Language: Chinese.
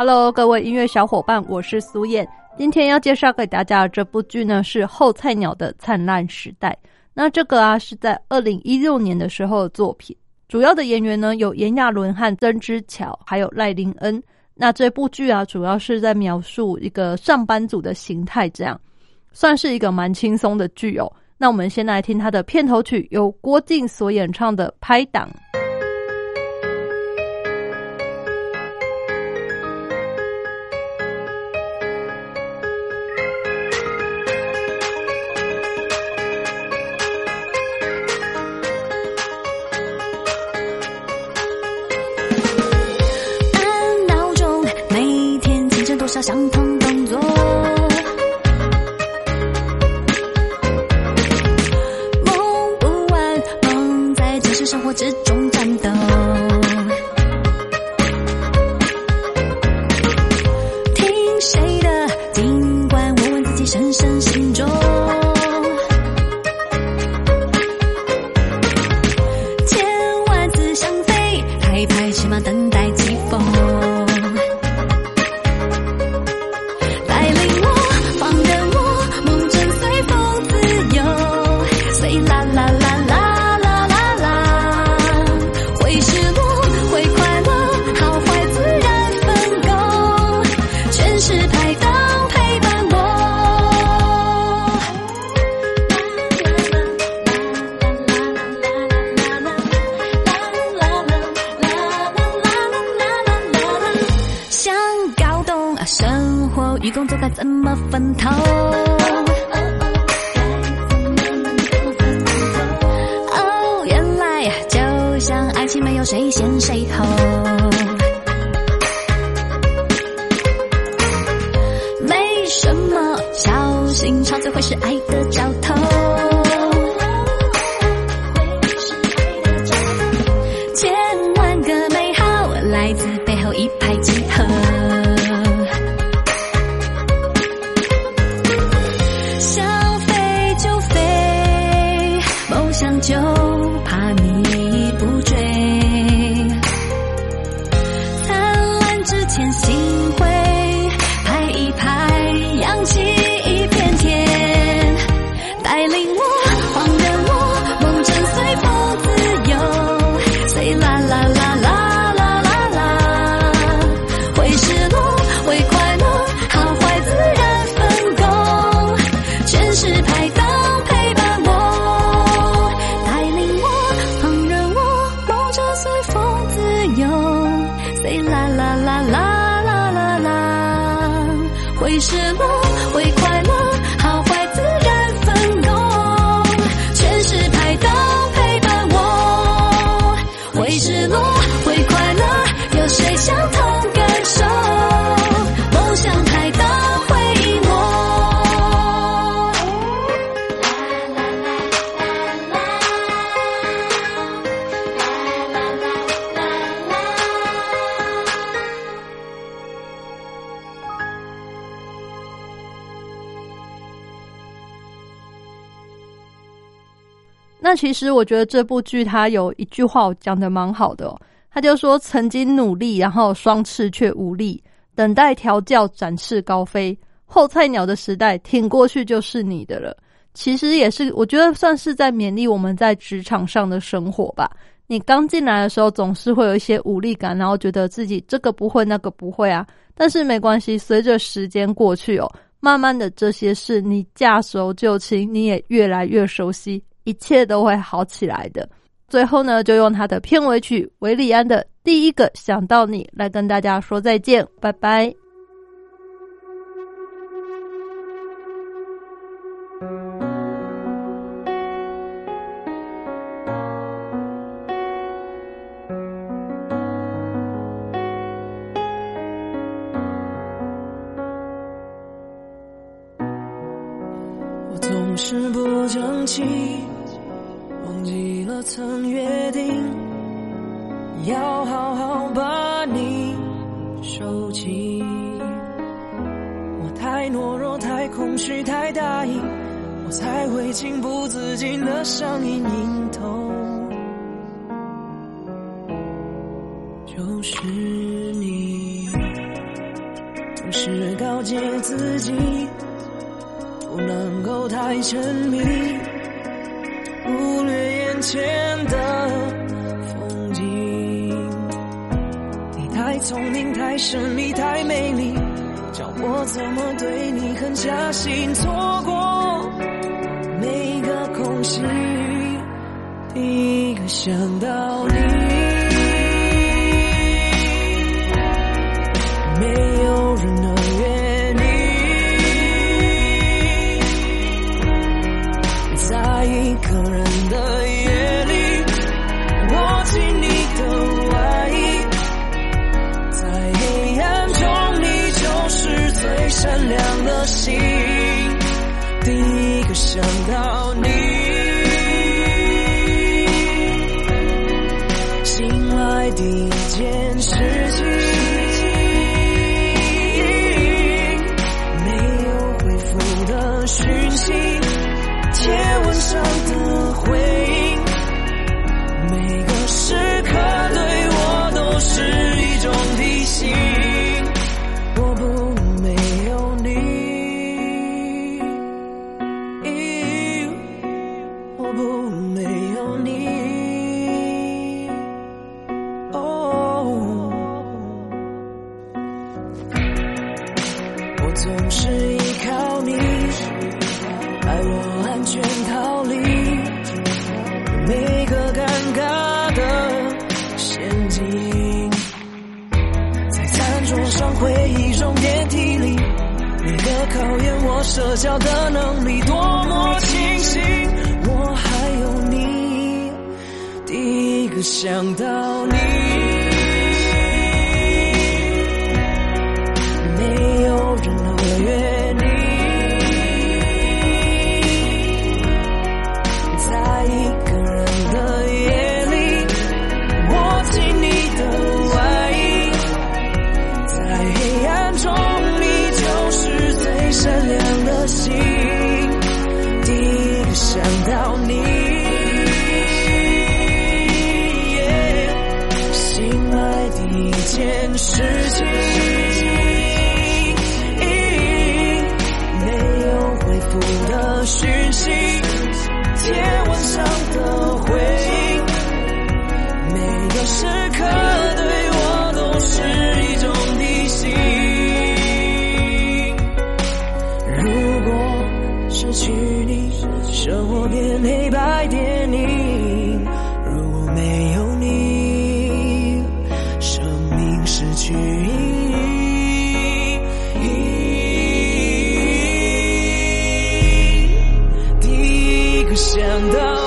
Hello，各位音乐小伙伴，我是苏燕。今天要介绍给大家的这部剧呢，是《后菜鸟的灿烂时代》。那这个啊，是在二零一六年的时候的作品。主要的演员呢，有炎亚纶和曾之乔，还有赖林恩。那这部剧啊，主要是在描述一个上班族的形态，这样算是一个蛮轻松的剧哦。那我们先来听它的片头曲，由郭靖所演唱的《拍档》。多少相同动作，梦不完，梦在真实生活之中战斗。来自背后一拍即合。那其实我觉得这部剧它有一句话讲的蛮好的，哦，他就说曾经努力，然后双翅却无力，等待调教展翅高飞，后菜鸟的时代挺过去就是你的了。其实也是我觉得算是在勉励我们在职场上的生活吧。你刚进来的时候总是会有一些无力感，然后觉得自己这个不会那个不会啊，但是没关系，随着时间过去哦，慢慢的这些事你驾熟就轻，你也越来越熟悉。一切都会好起来的。最后呢就用他的片尾曲韦礼安的第一个想到你来跟大家说再见拜拜。我总是不争气记了曾约定，要好好把你收起。我太懦弱，太空虚，太大意，我才会情不自禁的上瘾瘾头。就是你，总是告诫自己不能够太沉迷，忽略眼前的风景。你太聪明，太神秘，太美丽，叫我怎么对你狠下心？错过每个空隙，第一个想到你。心，第一个想到你，醒来第一件事情。没有回复的讯息，贴文上没有你。哦。我总是依靠你，爱我安全逃离每个尴尬的陷阱，在餐桌上、回忆中、电梯里，你的考验我社交的能力多么清醒。第一个想到你。没有人能约你，在一个人的夜里握紧你的外衣，在黑暗中你就是最闪亮的星，第一个想到你。件事情。没有回复的讯息，贴文上的回应，每个时刻对我都是一种提醒。如果失去你，生活变黑白电一